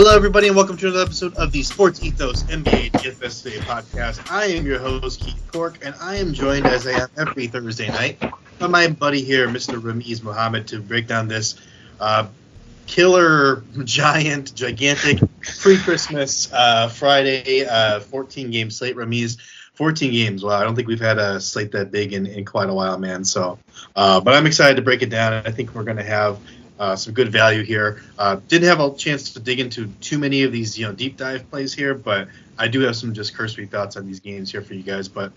Hello, everybody, and welcome to another episode of the Sports Ethos NBA DFS Today podcast. I am your host, Keith Cork, and I am joined, as I am every Thursday night, by my buddy here, Mr. Ramiz Muhammad, to break down this uh, killer, giant, gigantic pre-Christmas uh, Friday uh, 14 game slate. Ramiz, 14 games. Wow, I don't think we've had a slate that big in, in quite a while, man. So, uh, but I'm excited to break it down. and I think we're going to have uh, some good value here. Uh, didn't have a chance to dig into too many of these, you know, deep dive plays here, but I do have some just cursory thoughts on these games here for you guys. But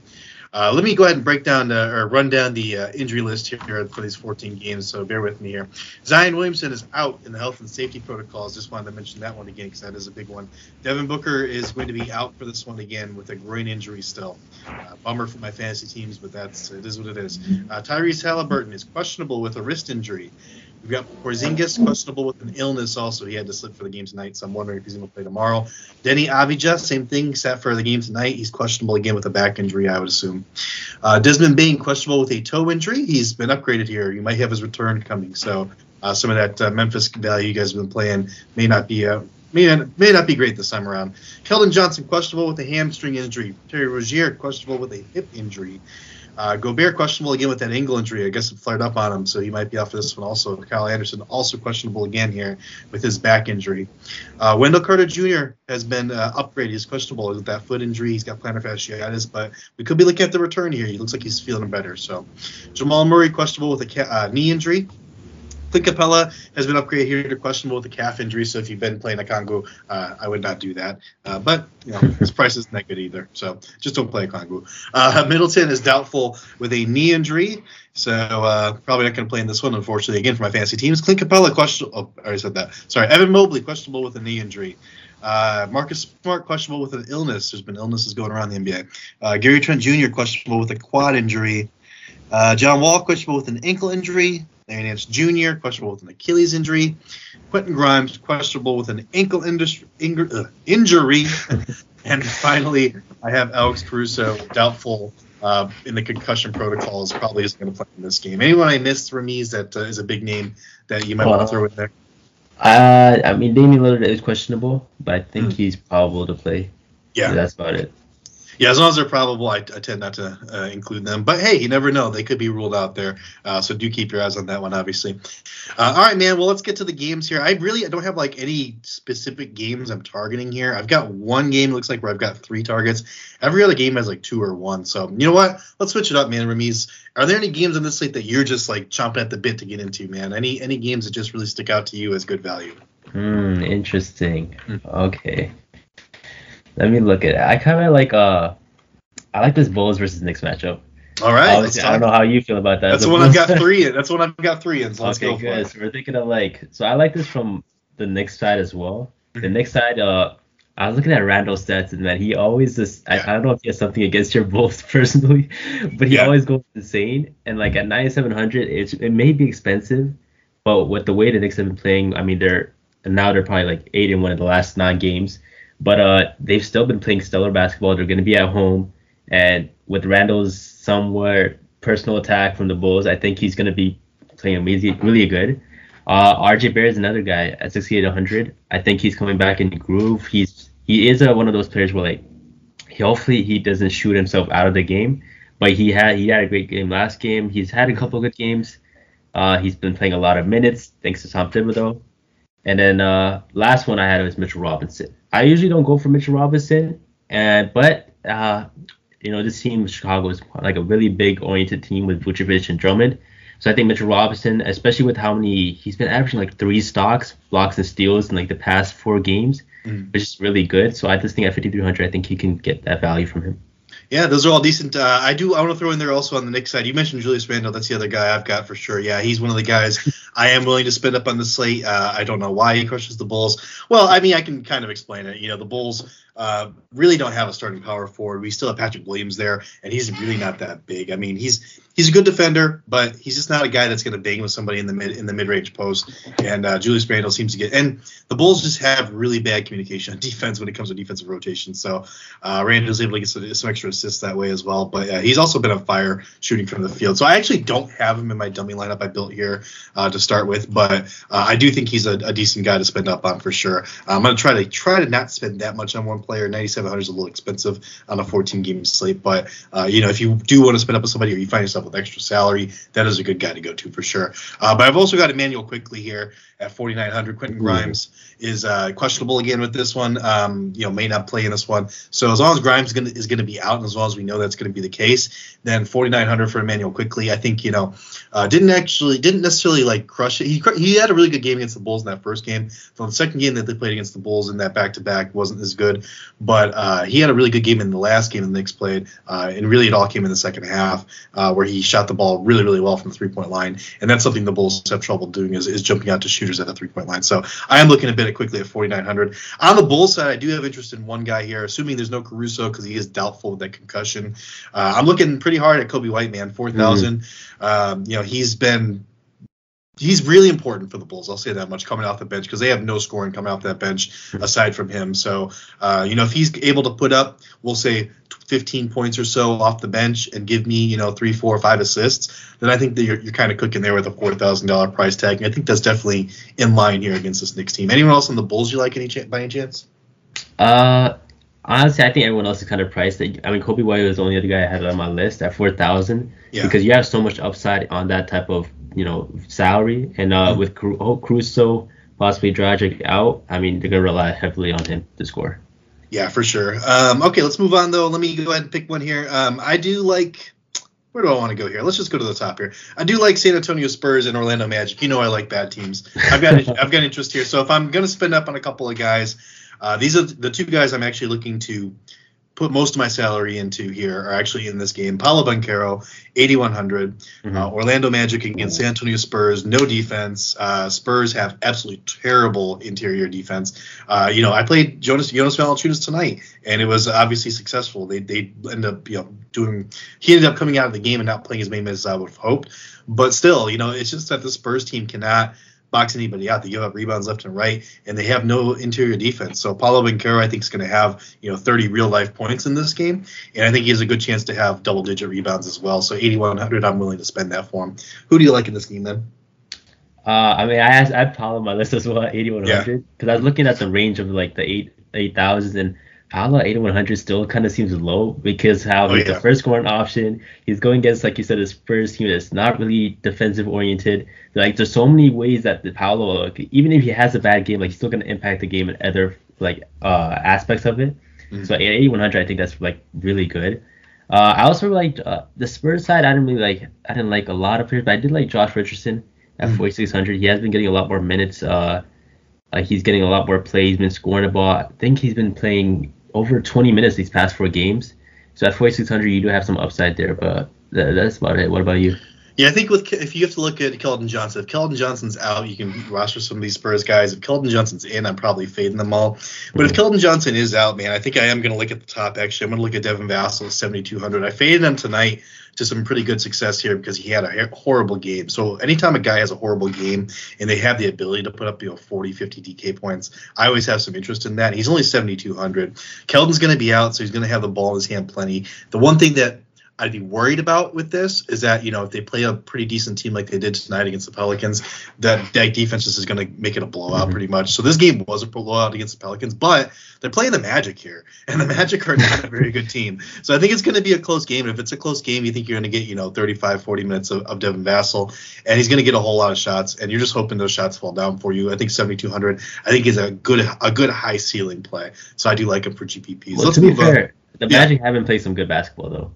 uh, let me go ahead and break down uh, or run down the uh, injury list here for these 14 games. So bear with me here. Zion Williamson is out in the health and safety protocols. Just wanted to mention that one again because that is a big one. Devin Booker is going to be out for this one again with a groin injury still. Uh, bummer for my fantasy teams, but that's it is what it is. Uh, Tyrese Haliburton is questionable with a wrist injury. We've got Porzingis questionable with an illness. Also, he had to slip for the game tonight, so I'm wondering if he's going to play tomorrow. Deni Avdija, same thing, sat for the game tonight. He's questionable again with a back injury, I would assume. Uh, Desmond Bane questionable with a toe injury. He's been upgraded here. You might have his return coming. So uh, some of that uh, Memphis value you guys have been playing may not be uh, may not, may not be great this time around. Keldon Johnson questionable with a hamstring injury. Terry Rozier questionable with a hip injury. Uh, Gobert questionable again with that ankle injury. I guess it flared up on him, so he might be off for this one also. Kyle Anderson also questionable again here with his back injury. Uh, Wendell Carter Jr. has been uh, upgraded. He's questionable with that foot injury. He's got plantar fasciitis, but we could be looking at the return here. He looks like he's feeling better. So Jamal Murray questionable with a ca- uh, knee injury. Clint Capela has been upgraded here to questionable with a calf injury. So if you've been playing Okongwu, uh, I would not do that. Uh, but you know his price isn't that good either. So just don't play Okongwu. Uh, Middleton is doubtful with a knee injury. So uh, probably not going to play in this one, unfortunately. Again for my fantasy teams, Clint Capela questionable. Oh, I already said that. Sorry, Evan Mobley questionable with a knee injury. Uh, Marcus Smart questionable with an illness. There's been illnesses going around the NBA. Uh, Gary Trent Jr. questionable with a quad injury. Uh, John Wall questionable with an ankle injury. Larry Nance Jr. questionable with an Achilles injury. Quentin Grimes questionable with an ankle industry, uh, injury. and finally, I have Alex Caruso doubtful uh, in the concussion protocols. Probably isn't going to play in this game. Anyone I missed, Ramiz, that uh, is a big name that you might want to throw in there? Uh, I mean, Damian Lillard is questionable, but I think mm. he's probable to play. Yeah, so that's about it. Yeah, as long as they're probable, I, I tend not to uh, include them. But hey, you never know; they could be ruled out there. Uh, so do keep your eyes on that one, obviously. Uh, all right, man. Well, let's get to the games here. I really I don't have like any specific games I'm targeting here. I've got one game looks like where I've got three targets. Every other game has like two or one. So you know what? Let's switch it up, man. Ramiz, are there any games on this slate that you're just like chomping at the bit to get into, man? Any any games that just really stick out to you as good value? Hmm. Interesting. Mm. Okay. Let me look at it. I kind of like uh, I like this Bulls versus Knicks matchup. All right. Obviously, I don't know how you feel about that. That's the one I've got three in. That's one I've got three in. So let's okay, go good. So we're thinking of like, so I like this from the Knicks side as well. The mm-hmm. Knicks side, uh, I was looking at Randle's stats and man, he always just yeah. I, I, don't know if he has something against your Bulls personally, but he yeah. always goes insane. And like at 9700, it it may be expensive, but with the way the Knicks have been playing, I mean they're now they're probably like eight in one of the last nine games. But uh, they've still been playing stellar basketball. They're going to be at home, and with Randle's somewhat personal attack from the Bulls, I think he's going to be playing amazing, really good. Uh, RJ Barrett is another guy at 6800. I think he's coming back in the groove. He's he is uh, one of those players where like he hopefully he doesn't shoot himself out of the game, but he had he had a great game last game. He's had a couple good games. Uh, he's been playing a lot of minutes thanks to Tom Thibodeau. And then uh, last one I had was Mitchell Robinson. I usually don't go for Mitchell Robinson, and but uh, you know this team, Chicago, is like a really big oriented team with Vucevic and Drummond. So I think Mitchell Robinson, especially with how many he's been averaging like three stocks, blocks and steals in like the past four games, mm. which is really good. So I just think at 5300, I think he can get that value from him. Yeah, those are all decent. Uh, I do. I want to throw in there also on the Knicks side. You mentioned Julius Randle. That's the other guy I've got for sure. Yeah, he's one of the guys I am willing to spend up on the slate. Uh, I don't know why he crushes the Bulls. Well, I mean, I can kind of explain it. You know, the Bulls Uh, really don't have a starting power forward. We still have Patrick Williams there, and he's really not that big. I mean, he's he's a good defender, but he's just not a guy that's going to bang with somebody in the mid in the mid range post. And uh, Julius Randle seems to get and the Bulls just have really bad communication on defense when it comes to defensive rotation. So uh, Randle's able to get some, some, extra assists that way as well. But uh, he's also been on fire shooting from the field. So I actually don't have him in my dummy lineup I built here uh, to start with, but uh, I do think he's a, a, decent guy to spend up on for sure. I'm going to try to try to not spend that much on one player. 9,700 is a little expensive on a 14 game slate, but uh, you know if you do want to spend up with somebody or you find yourself with extra salary, that is a good guy to go to for sure. Uh, but I've also got Immanuel Quickley here at 4,900. Quentin Grimes mm-hmm. Is uh, questionable again with this one. Um, you know, may not play in this one. So as long as Grimes gonna, is going to be out, and as long as we know that's going to be the case, then 4,900 for Immanuel Quickley. I think you know uh, didn't actually didn't necessarily like crush it. He he had a really good game against the Bulls in that first game. So the second game that they played against the Bulls in that back to back wasn't as good, but uh, he had a really good game in the last game the Knicks played, uh, and really it all came in the second half uh, where he shot the ball really really well from the three point line, and that's something the Bulls have trouble doing is, is jumping out to shooters at the three point line. So I am looking a bit at Quickley at 4,900. On the Bulls side, I do have interest in one guy here, assuming there's no Caruso because he is doubtful with that concussion. Uh, I'm looking pretty hard at Coby White, man, 4,000. Mm-hmm. Um, you know, he's been he's really important for the Bulls. I'll say that much coming off the bench because they have no scoring coming off that bench aside from him. So, uh, you know, if he's able to put up, we'll say 15 points or so off the bench and give me, you know, three, four, five assists, then I think that you're, you're kind of cooking there with a four thousand dollar price tag. And I think that's definitely in line here against this Knicks team. Anyone else on the Bulls you like any ch- by any chance? Uh. Honestly, I think everyone else is kind of priced. I mean, Coby White was the only other guy I had on my list at four thousand yeah. because you have so much upside on that type of you know salary, and uh, mm-hmm. with Cru- oh, Caruso possibly Dragic out, I mean they're gonna rely heavily on him to score. Yeah, for sure. Um, okay, let's move on though. Let me go ahead and pick one here. Um, I do like. Where do I want to go here? Let's just go to the top here. I do like San Antonio Spurs and Orlando Magic. You know I like bad teams. I've got I've got interest here. So if I'm gonna spend up on a couple of guys, uh, these are the two guys I'm actually looking to put most of my salary into here are actually in this game. Paolo Banchero, 8,100. Mm-hmm. Uh, Orlando Magic against San Antonio Spurs, no defense. Uh, Spurs have absolutely terrible interior defense. Uh, you know, I played Jonas Jonas Valanciunas tonight, and it was obviously successful. They they ended up you know doing. He ended up coming out of the game and not playing as many minutes as I would have hoped. But still, you know, it's just that the Spurs team cannot – box anybody out. They give up rebounds left and right, and they have no interior defense. So Paolo Banchero, I think, is going to have you know 30 real life points in this game, and I think he has a good chance to have double digit rebounds as well. So 8100, I'm willing to spend that for him. Who do you like in this game then? Uh, I mean, I had I have Paolo on my list as well, 8100, because yeah. I was looking at the range of like the eight eight thousands and Paolo 8100 still kind of seems low because how oh, he's yeah. the first scoring option. He's going against, like you said, his first team that's not really defensive oriented. Like there's so many ways that the Paolo, like, even if he has a bad game, like he's still gonna impact the game in other like uh, aspects of it. Mm-hmm. So 8100, I think that's like really good. Uh, I also liked uh, the Spurs side. I didn't really like. I didn't like a lot of players, but I did like Josh Richardson at mm-hmm. 4600. He has been getting a lot more minutes. Uh, like he's getting a lot more plays. He's been scoring the ball. I think he's been playing over 20 minutes these past four games. So at 4600, you do have some upside there, but that's about it. What about you? Yeah, I think with if you have to look at Keldon Johnson, if Keldon Johnson's out, you can roster some of these Spurs guys. If Keldon Johnson's in, I'm probably fading them all. But mm-hmm. if Keldon Johnson is out, man, I think I am going to look at the top. Actually, I'm going to look at Devin Vassell, 7,200. I faded him tonight to some pretty good success here because he had a horrible game. So anytime a guy has a horrible game and they have the ability to put up you know 40, 50 DK points, I always have some interest in that. He's only 7,200. Keldon's going to be out, so he's going to have the ball in his hand plenty. The one thing that I'd be worried about with this is that you know if they play a pretty decent team like they did tonight against the Pelicans, that that defense just is going to make it a blowout mm-hmm. pretty much. So this game was a blowout against the Pelicans, but they're playing the Magic here, and the Magic are not a very good team. So I think it's going to be a close game. And if it's a close game, you think you're going to get you know 35, 40 minutes of, of Devin Vassell, and he's going to get a whole lot of shots, and you're just hoping those shots fall down for you. I think 7,200, I think is a good a good high ceiling play. So I do like him for GPPs. Well, Let's to be fair, on. the Magic yeah. haven't played some good basketball though.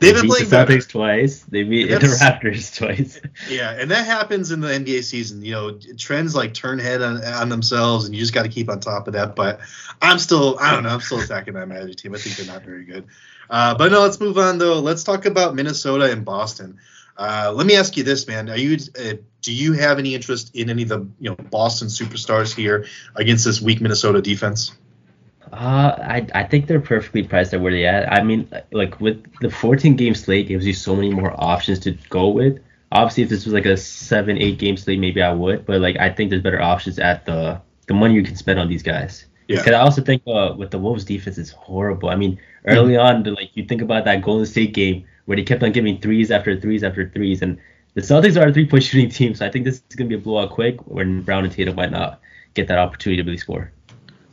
They've been playing the Celtics twice. They beat the Raptors twice. Yeah, and that happens in the NBA season. You know, trends like turn head on, on themselves, and you just got to keep on top of that. But I'm still, I don't know, I'm still attacking that Magic team. I think they're not very good. Uh, but no, let's move on though. Let's talk about Minnesota and Boston. Uh, let me ask you this, man. Are you uh, do you have any interest in any of the you know Boston superstars here against this weak Minnesota defense? Uh, I I think they're perfectly priced at where they at. I mean, like with the 14 game slate gives you so many more options to go with. Obviously, if this was like a seven eight game slate, maybe I would. But like I think there's better options at the the money you can spend on these guys. Yeah. Because I also think uh, with the Wolves defense is horrible. I mean, early mm-hmm. on, like you think about that Golden State game where they kept on giving threes after threes after threes, and the Celtics are a three point shooting team, so I think this is gonna be a blowout quick when Brown and Tatum might not get that opportunity to really score.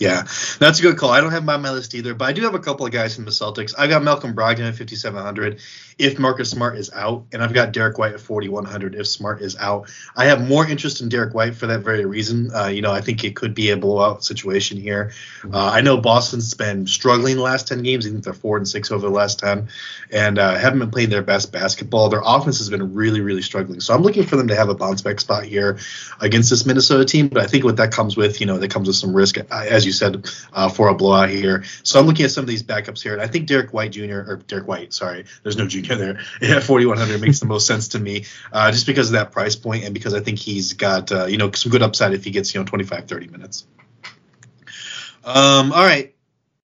Yeah, that's a good call. I don't have my on my list either, but I do have a couple of guys from the Celtics. I've got Malcolm Brogdon at 5,700 if Marcus Smart is out, and I've got Derek White at 4,100 if Smart is out. I have more interest in Derek White for that very reason. Uh, you know, I think it could be a blowout situation here. Uh, I know Boston's been struggling the last 10 games. I think they're four and six over the last 10, and uh, haven't been playing their best basketball. Their offense has been really, really struggling. So I'm looking for them to have a bounce back spot here against this Minnesota team. But I think what that comes with, you know, that comes with some risk, uh, as you said, uh, for a blowout here. So I'm looking at some of these backups here, and I think Derek White Jr. or Derek White, sorry, there's no junior there. Yeah, 4100 makes the most sense to me, uh, just because of that price point and because I think he's got uh, you know some good upside if he gets you know 25 30 minutes. Um, all right,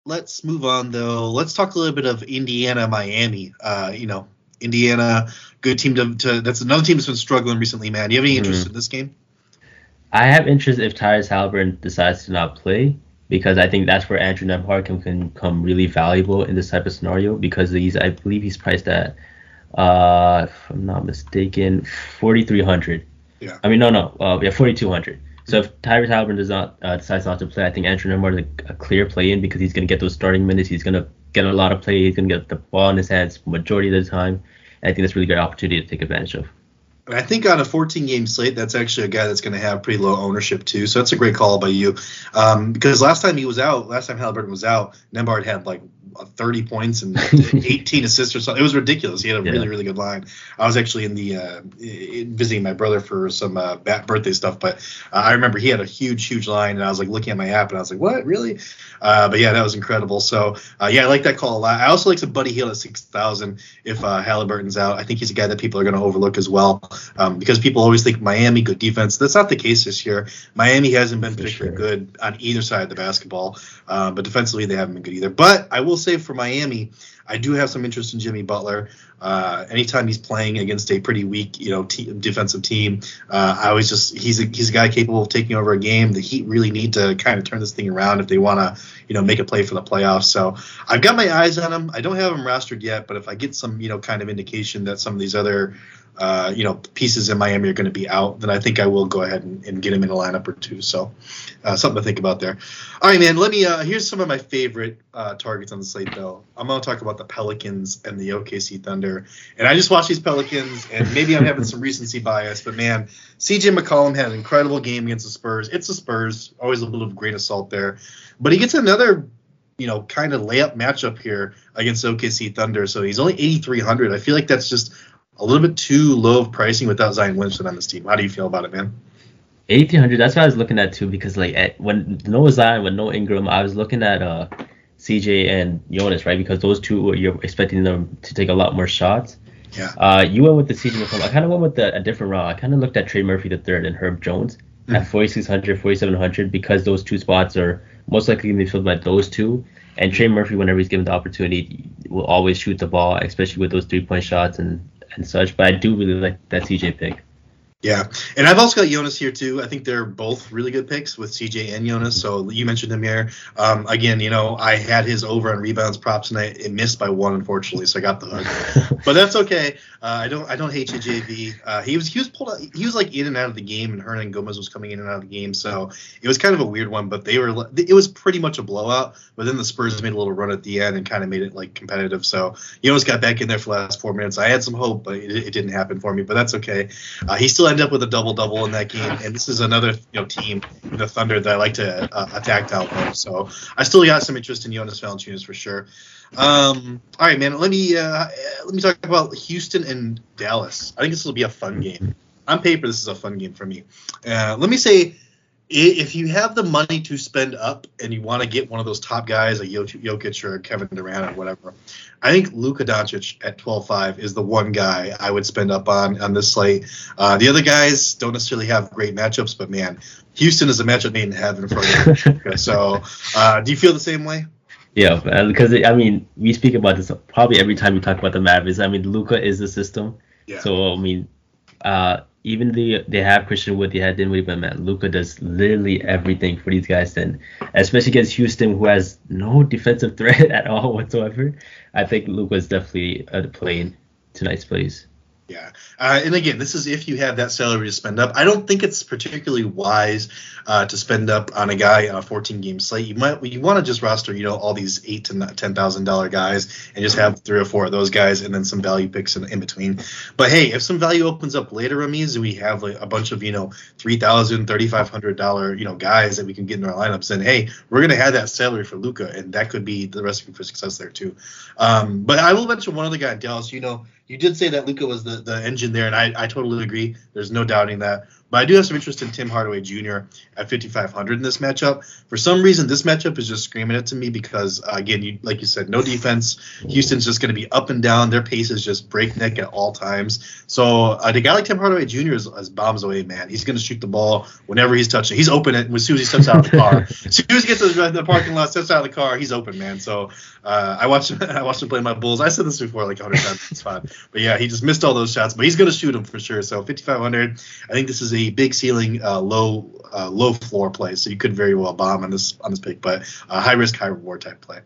let's move on though. Let's talk a little bit of Indiana Miami. Uh, you know, Indiana, good team to, to, that's another team that's been struggling recently. Man, do you have any interest mm. in this game? I have interest if Tyrese Haliburton decides to not play because I think that's where Andrew Nembhard can, can come really valuable in this type of scenario because he's I believe he's priced at uh if I'm not mistaken 4300. Yeah. I mean no no uh, yeah 4200. So if Tyrese Haliburton does not uh, decides not to play, I think Andrew Nembhard is a, a clear play in because he's going to get those starting minutes. He's going to get a lot of play. He's going to get the ball in his hands majority of the time. And I think that's a really great opportunity to take advantage of. I think on a 14 game slate, that's actually a guy that's going to have pretty low ownership too. So that's a great call by you. Um, because last time he was out, last time Haliburton was out, Nembhard had like 30 points and 18 assists or something. It was ridiculous. He had a yeah. really, really good line. I was actually in the uh, visiting my brother for some uh, birthday stuff, but uh, I remember he had a huge, huge line, and I was like looking at my app, and I was like, "What, really?" Uh, but yeah, that was incredible. So uh, yeah, I like that call a lot. I also like some Buddy Hield at 6,000 if uh, Haliburton's out. I think he's a guy that people are going to overlook as well um, because people always think Miami good defense. That's not the case this year. Miami hasn't been particularly sure. good on either side of the basketball, but defensively they haven't been good either. But I will say for Miami, I do have some interest in Jimmy Butler. Uh, anytime he's playing against a pretty weak, you know, defensive team, uh, I always just he's a he's a guy capable of taking over a game. The Heat really need to kind of turn this thing around if they want to, you know, make a play for the playoffs. So I've got my eyes on him. I don't have him rostered yet, but if I get some, you know, kind of indication that some of these other uh, you know, pieces in Miami are going to be out, then I think I will go ahead and, and get him in a lineup or two. So, uh, something to think about there. All right, man. Let me. Uh, here's some of my favorite uh, targets on the slate, though. I'm going to talk about the Pelicans and the OKC Thunder. And I just watched these Pelicans, and maybe I'm having some recency bias, but man, CJ McCollum had an incredible game against the Spurs. It's the Spurs, always a little bit of grain of salt there, but he gets another you know, kind of layup matchup here against OKC Thunder. So he's only 8,300. I feel like that's just a little bit too low of pricing without Zion Williamson on this team. How do you feel about it, man? 1800. That's what I was looking at too, because like at, when no Zion, with no Ingram, I was looking at uh CJ and Jonas, right? Because those two you're expecting them to take a lot more shots. Yeah. Uh, you went with the CJ McCollum. I kind of went with the, a different route. I kind of looked at Trey Murphy the third and Herb Jones mm-hmm. at 4600, 4700 because those two spots are most likely going to be filled by those two. And Trey Murphy, whenever he's given the opportunity, will always shoot the ball, especially with those three point shots and and such. But I do really like that CJ pick. Yeah, and I've also got Jonas here too. I think they're both really good picks with CJ and Jonas. So you mentioned him here. Um, again, you know, I had his over on rebounds props and I it missed by one unfortunately, so I got the hook. but that's okay. Uh, I don't I don't hate you, JV. Uh, he was he was pulled out, he was like in and out of the game, and Hernangomez was coming in and out of the game, so it was kind of a weird one. But they were it was pretty much a blowout. But then the Spurs made a little run at the end and kind of made it like competitive. So Jonas got back in there for the last four minutes. I had some hope, but it, it didn't happen for me. But that's okay. Uh, he still ended up with a double double in that game, and this is another you know team, the Thunder, that I like to uh, attack out. So I still got some interest in Jonas Valanciunas for sure. Um, all right, man. Let me uh, let me talk about Houston and Dallas. I think this will be a fun game. On paper, this is a fun game for me. Uh, let me say if you have the money to spend up and you want to get one of those top guys like Jokic or Kevin Durant or whatever, I think Luka Doncic at 12-5 is the one guy I would spend up on on this slate. Uh, the other guys don't necessarily have great matchups, but man, Houston is a matchup made in heaven for you. so, uh, do you feel the same way? Yeah, because I mean, we speak about this probably every time we talk about the Mavericks. I mean, Luka is the system. Yeah. So I mean, uh, even the they have Christian Wood, they had Dinwiddie, but man, Luka does literally everything for these guys. And especially against Houston, who has no defensive threat at all whatsoever, I think Luka is definitely a play in tonight's plays. Yeah. Uh, and again, this is if you have that salary to spend up. I don't think it's particularly wise uh, to spend up on a guy on a 14 game slate. You might you want to just roster you know all these eight to ten thousand dollar guys and just have three or four of those guys and then some value picks in, in between. But hey, if some value opens up later, Ramiz, we have like a bunch of you know three thousand, thirty five hundred dollar you know guys that we can get in our lineups. And hey, we're gonna have that salary for Luka, and that could be the recipe for success there too. Um, but I will mention one other guy, Dallas. You know you did say that Luka was the, the engine there, and I, I totally agree. There's no doubting that. But I do have some interest in Tim Hardaway Jr. at 5,500 in this matchup. For some reason, this matchup is just screaming it to me because, uh, again, you, like you said, no defense. Houston's just going to be up and down. Their pace is just breakneck at all times. So uh, the guy like Tim Hardaway Jr. is, is bombs away, man. He's going to shoot the ball whenever he's touching. He's open it as soon as he steps out of the car. as soon as he gets to the, parking lot, steps out of the car, he's open, man. So uh, I watched I watched him play my Bulls. I said this before like 100 times. It's fine. But yeah, he just missed all those shots. But he's going to shoot them for sure. So 5,500. I think this is a big ceiling uh, low uh, low floor play, so you could very well bomb on this on this pick, but uh, high risk, high reward type play.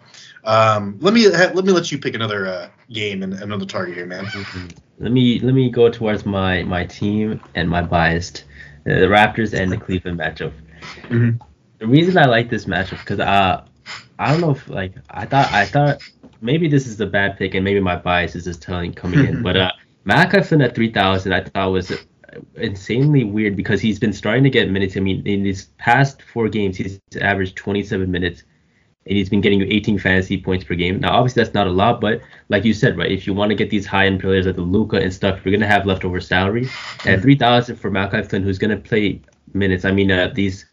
Um, let me let me let you pick another uh, game and another target here, man. Mm-hmm. Let me let me go towards my my team and my biased uh, the Raptors and the Cleveland matchup. Mm-hmm. The reason I like this matchup because uh I don't know if like I thought I thought maybe this is the bad pick and maybe my bias is just telling coming in, but uh Malachi Flynn at three thousand I thought was insanely weird because he's been starting to get minutes. I mean, in his past four games, he's averaged 27 minutes, and he's been getting you 18 fantasy points per game. Now, obviously, that's not a lot, but like you said, right, if you want to get these high-end players like the Luka and stuff, you're gonna have leftover salary. And 3,000 for Malachi Flynn, who's gonna play minutes. I mean, uh, these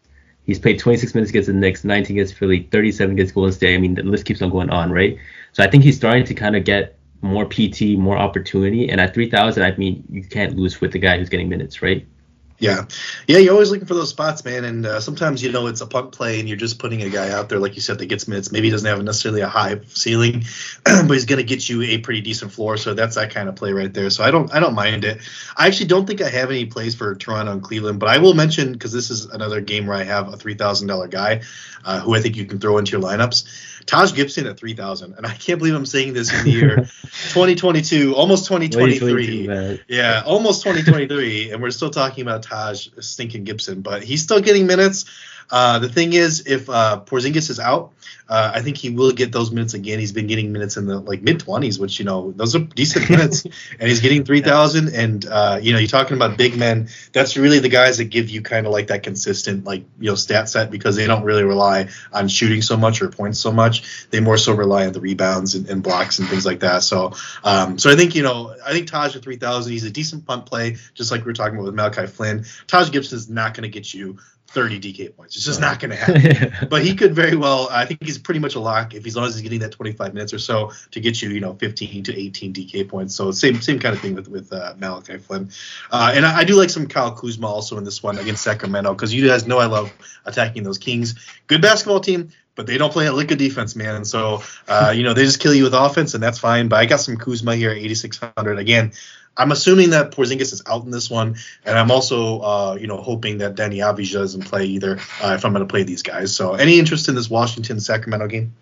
he's played 26 minutes against the Knicks, 19 against Philly, 37 against Golden State. I mean, the list keeps on going on, right? So I think he's starting to kind of get more PT, more opportunity. And at 3,000, I mean, you can't lose with the guy who's getting minutes, right? Yeah, yeah, you're always looking for those spots, man. And uh, sometimes you know it's a punt play, and you're just putting a guy out there, like you said, that gets minutes. Maybe he doesn't have necessarily a high ceiling, but he's going to get you a pretty decent floor. So that's that kind of play right there. So I don't, I don't mind it. I actually don't think I have any plays for Toronto and Cleveland, but I will mention because this is another game where I have a three thousand dollar guy, uh, who I think you can throw into your lineups. Taj Gibson at 3,000. And I can't believe I'm saying this in the year 2022, almost 2023. yeah, almost 2023. and we're still talking about Taj stinking Gibson, but he's still getting minutes. Uh, the thing is, if uh, Porzingis is out, uh, I think he will get those minutes again. He's been getting minutes in the like mid 20s, which you know those are decent minutes, and he's getting 3,000. And uh, you know, you're talking about big men. That's really the guys that give you kind of like that consistent like you know stat set because they don't really rely on shooting so much or points so much. They more so rely on the rebounds and, and blocks and things like that. So, um, so I think you know, I think Taj at 3,000, he's a decent punt play, just like we are talking about with Malachi Flynn. Taj Gibson is not going to get you 30 DK points. It's just not going to happen. but he could very well. I think he's pretty much a lock if as long as he's getting that 25 minutes or so to get you, you know, 15 to 18 DK points. So same same kind of thing with with uh, Malachi Flynn. Uh, and I, I, do like some Kyle Kuzma also in this one against Sacramento because you guys know I love attacking those Kings. Good basketball team. But they don't play a lick of defense, man. So, uh, you know, they just kill you with offense, and that's fine. But I got some Kuzma here, at 8,600. Again, I'm assuming that Porzingis is out in this one, and I'm also, uh, you know, hoping that Danny Avdija doesn't play either uh, if I'm going to play these guys. So, any interest in this Washington Sacramento game?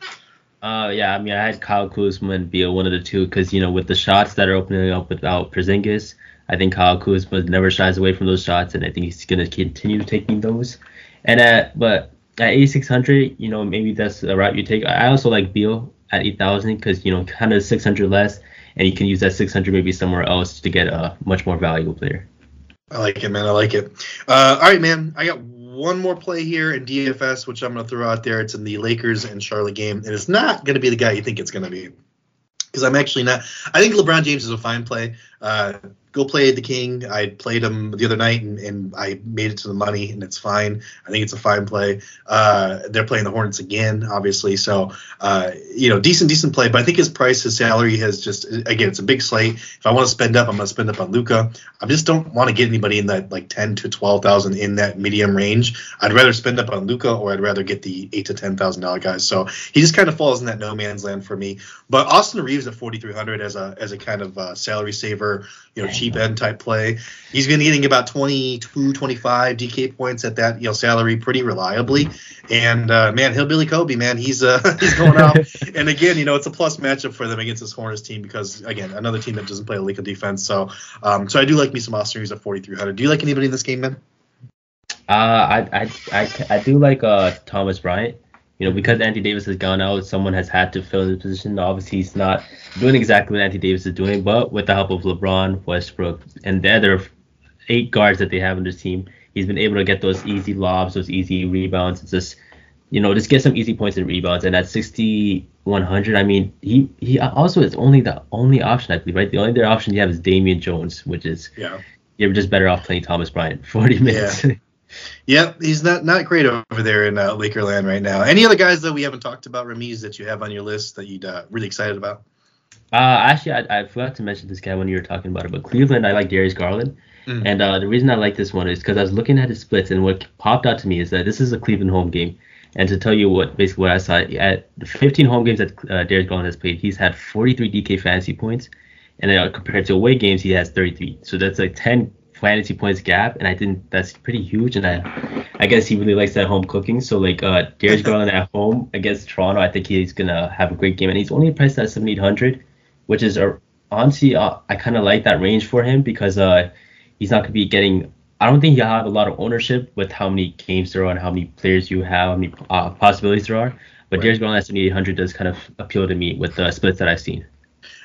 Uh, yeah, I mean, I had Kyle Kuzma and Beal, one of the two, because you know, with the shots that are opening up without Porzingis, I think Kyle Kuzma never shies away from those shots, and I think he's going to continue taking those. And at but at 8600, you know, maybe that's the route you take. I also like Beal at 8000 because you know, kind of 600 less and you can use that 600 maybe somewhere else to get a much more valuable player. I like it, man. I like it. Uh, all right, man. I got one more play here in DFS, which I'm going to throw out there. It's in the Lakers and Charlotte game, and it's not going to be the guy you think it's going to be. Because I'm actually not. I think LeBron James is a fine play. Uh, go play the king. I played him the other night and, and I made it to the money and it's fine. I think it's a fine play. Uh, they're playing the Hornets again, obviously. So, uh, you know, decent, decent play. But I think his price, his salary has just, again, it's a big slate. If I want to spend up, I'm to spend up on Luka. I just don't want to get anybody in that like 10 to 12,000 in that medium range. I'd rather spend up on Luka or I'd rather get the eight to $10,000 guys. So he just kind of falls in that no man's land for me. But Austin Reaves at 4,300 as a, as a kind of uh, salary saver, you know, cheap end type play. He's been getting about 22, 25 DK points at that, you know, salary pretty reliably. And uh, man, Hillbilly Kobe, man, he's uh, he's going out. and again, you know, it's a plus matchup for them against this Hornets team because again, another team that doesn't play a league of defense. So, um, so I do like me some Austin Reaves at 4,300. Do you like anybody in this game, man? Uh, I, I, I, I do like uh Thomas Bryant you know, because Anthony Davis has gone out, someone has had to fill his position. Obviously, he's not doing exactly what Anthony Davis is doing, but with the help of LeBron, Westbrook, and the other eight guards that they have in this team, he's been able to get those easy lobs, those easy rebounds, It's just you know, just get some easy points and rebounds. And at 6,100, I mean, he he also is only the only option I believe, right? The only other option you have is Damian Jones, which is yeah, you're just better off playing Thomas Bryant 40 minutes. Yeah. Yep, he's not not great over there in uh, Lakerland right now. Any other guys that we haven't talked about, Ramiz, that you have on your list that you'd uh, really excited about? Uh, actually, I, I, forgot to mention this guy when you were talking about it, but Cleveland, I like Darius Garland. Mm-hmm. And uh, the reason I like this one is because I was looking at his splits, and what popped out to me is that this is a Cleveland home game. And to tell you what, basically what I saw at the 15 home games that uh, Darius Garland has played, he's had 43 DK fantasy points, and uh, compared to away games, he has 33. So that's like 10 fantasy points gap, and I think that's pretty huge. And I, I guess he really likes that home cooking. So like uh, Darius Garland at home against Toronto, I think he's gonna have a great game, and he's only priced at 7800, which is a honestly uh, I kind of like that range for him because uh he's not gonna be getting. I don't think he'll have a lot of ownership with how many games there are and how many players you have, how many uh, possibilities there are. But right. Darius Garland at 7800 does kind of appeal to me with the splits that I've seen.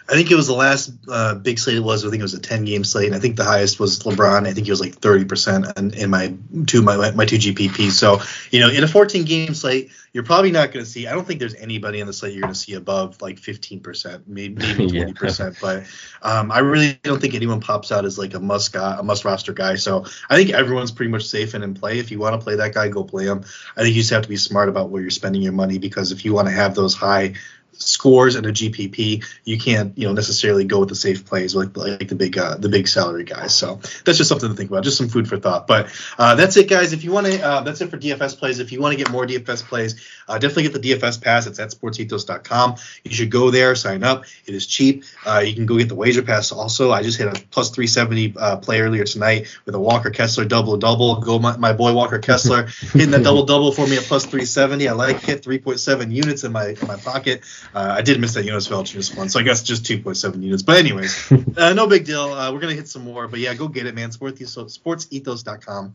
I think it was the last uh, big slate it was. I think it was a 10 game slate. And I think the highest was LeBron. I think he was like 30% in, in my two my my two GPP. So you know, in a 14 game slate, you're probably not going to see. I don't think there's anybody on the slate you're going to see above like 15%, maybe maybe 20%. yeah. But um, I really don't think anyone pops out as like a must guy, a must roster guy. So I think everyone's pretty much safe and in play. If you want to play that guy, go play him. I think you just have to be smart about where you're spending your money because if you want to have those high scores and a GPP, you can't you know necessarily go with the safe plays like like the big uh, the big salary guys. So that's just something to think about, just some food for thought. But uh, that's it, guys. If you want to, uh, that's it for DFS plays. If you want to get more DFS plays, uh, definitely get the DFS pass. It's at sportsethos.com. You should go there, sign up. It is cheap. Uh, you can go get the wager pass also. I just hit a plus 370 uh, play earlier tonight with a Walker Kessler double double. Go my, my boy Walker Kessler hitting that double double for me at plus 370. I like it. 3.7 units in my in my pocket. Uh, I did miss that Jonas Valanciunas one, so I guess just 2.7 units. But anyways, uh, no big deal. Uh, we're gonna hit some more, but yeah, go get it, man. Sports, Sportsethos.com.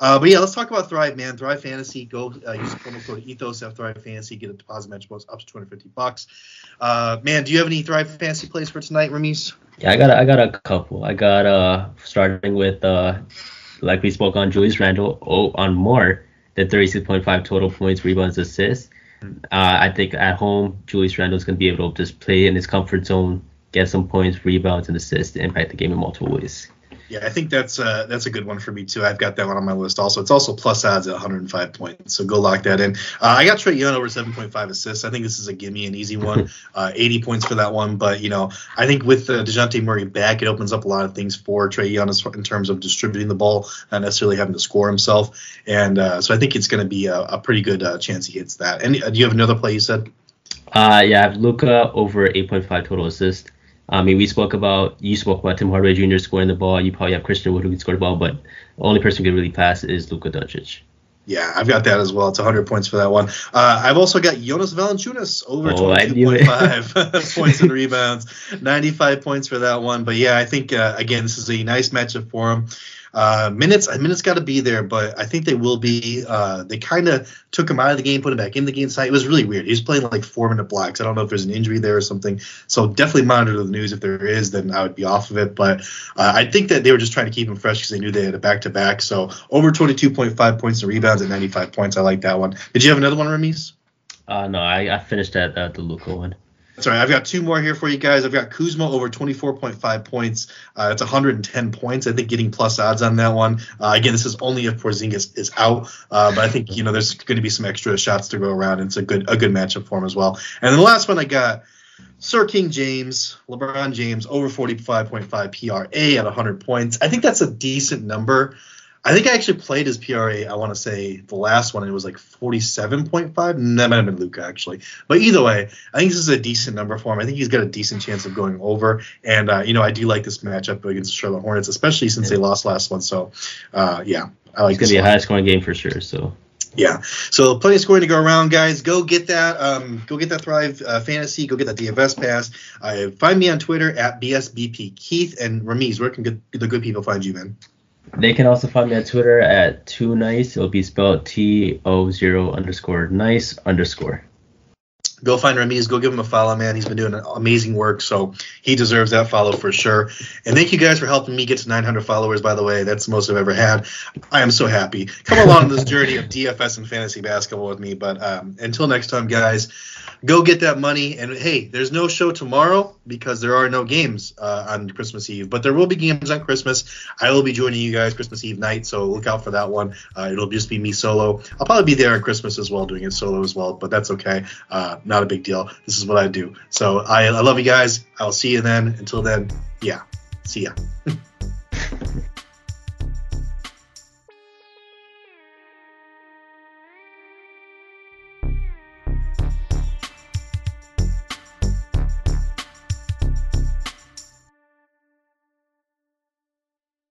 Uh, but yeah, let's talk about Thrive, man. Thrive Fantasy. Go uh, use the promo code Ethos at Thrive Fantasy. Get a deposit match bonus up to 250 bucks. Uh, man, do you have any Thrive Fantasy plays for tonight, Ramiz? Yeah, I got a, I got a couple. I got uh starting with uh like we spoke on Julius Randle oh, on more than 36.5 total points, rebounds, assists. Uh, I think at home, Julius Randle is going to be able to just play in his comfort zone, get some points, rebounds, and assists, to impact the game in multiple ways. Yeah, I think that's uh, that's a good one for me too. I've got that one on my list also. It's also plus odds at 105 points, so go lock that in. Uh, I got Trae Young over 7.5 assists. I think this is a gimme, an easy one. Uh, 80 points for that one, but you know, I think with uh, Dejounte Murray back, it opens up a lot of things for Trae Young in terms of distributing the ball, not necessarily having to score himself. And uh, so I think it's going to be a, a, pretty good uh, chance he hits that. And uh, do you have another play you said? Uh, yeah, I have Luka over 8.5 total assists. I mean, we spoke about you spoke about Tim Hardaway Jr. scoring the ball. You probably have Christian Wood who can score the ball, but the only person who can really pass is Luka Doncic. Yeah, I've got that as well. It's 100 points for that one. Uh, I've also got Jonas Valanciunas over oh, 22.5 points and rebounds, 95 points for that one. But yeah, I think uh, again this is a nice matchup for him. Uh, minutes, minutes got to be there, but I think they will be. Uh, they kind of took him out of the game, put him back in the game side. It was really weird. He was playing like four minute blocks. I don't know if there's an injury there or something. So definitely monitor the news. If there is, then I would be off of it. But uh, I think that they were just trying to keep him fresh because they knew they had a back to back. So over 22.5 points and rebounds at 95 points. I like that one. Did you have another one, Ramiz? Uh, no, I, I finished at uh, the Luka one. Right. I've got two more here for you guys. I've got Kuzma over 24.5 points. Uh, it's 110 points. I think getting plus odds on that one. Uh, again, this is only if Porzingis is out, uh, but I think you know there's going to be some extra shots to go around. And it's a good a good matchup for him as well. And the last one I got. Sir King James, LeBron James, over 45.5 PRA at 100 points. I think that's a decent number. I think I actually played his PRA. I want to say the last one And it was like 47.5. That might have been Luka actually. But either way, I think this is a decent number for him. I think he's got a decent chance of going over. And uh, you know, I do like this matchup against the Charlotte Hornets, especially since yeah. they lost last one. So uh, yeah, I like. It's gonna be one. a high scoring game for sure. So. Yeah, so plenty of scoring to go around, guys. Go get that. Um, go get that Thrive uh, Fantasy. Go get that DFS pass. Uh, find me on Twitter at bsbp Keith and Ramiz. Where can good, the good people find you, man? They can also find me on Twitter at Too Nice. It'll be spelled T O zero underscore nice underscore. Go find Ramiz. Go give him a follow, man. He's been doing amazing work, so he deserves that follow for sure. And thank you guys for helping me get to 900 followers. By the way, that's the most I've ever had. I am so happy. Come along this journey of DFS and fantasy basketball with me. But um, until next time, guys go get that money. And hey, there's no show tomorrow because there are no games uh, on Christmas Eve, but there will be games on Christmas. I will be joining you guys Christmas Eve night, so look out for that one. Uh, it'll just be me solo. I'll probably be there on Christmas as well, doing it solo as well, but that's okay. Uh, not a big deal. This is what I do. So I, I love you guys. I'll see you then. Until then, yeah, see ya.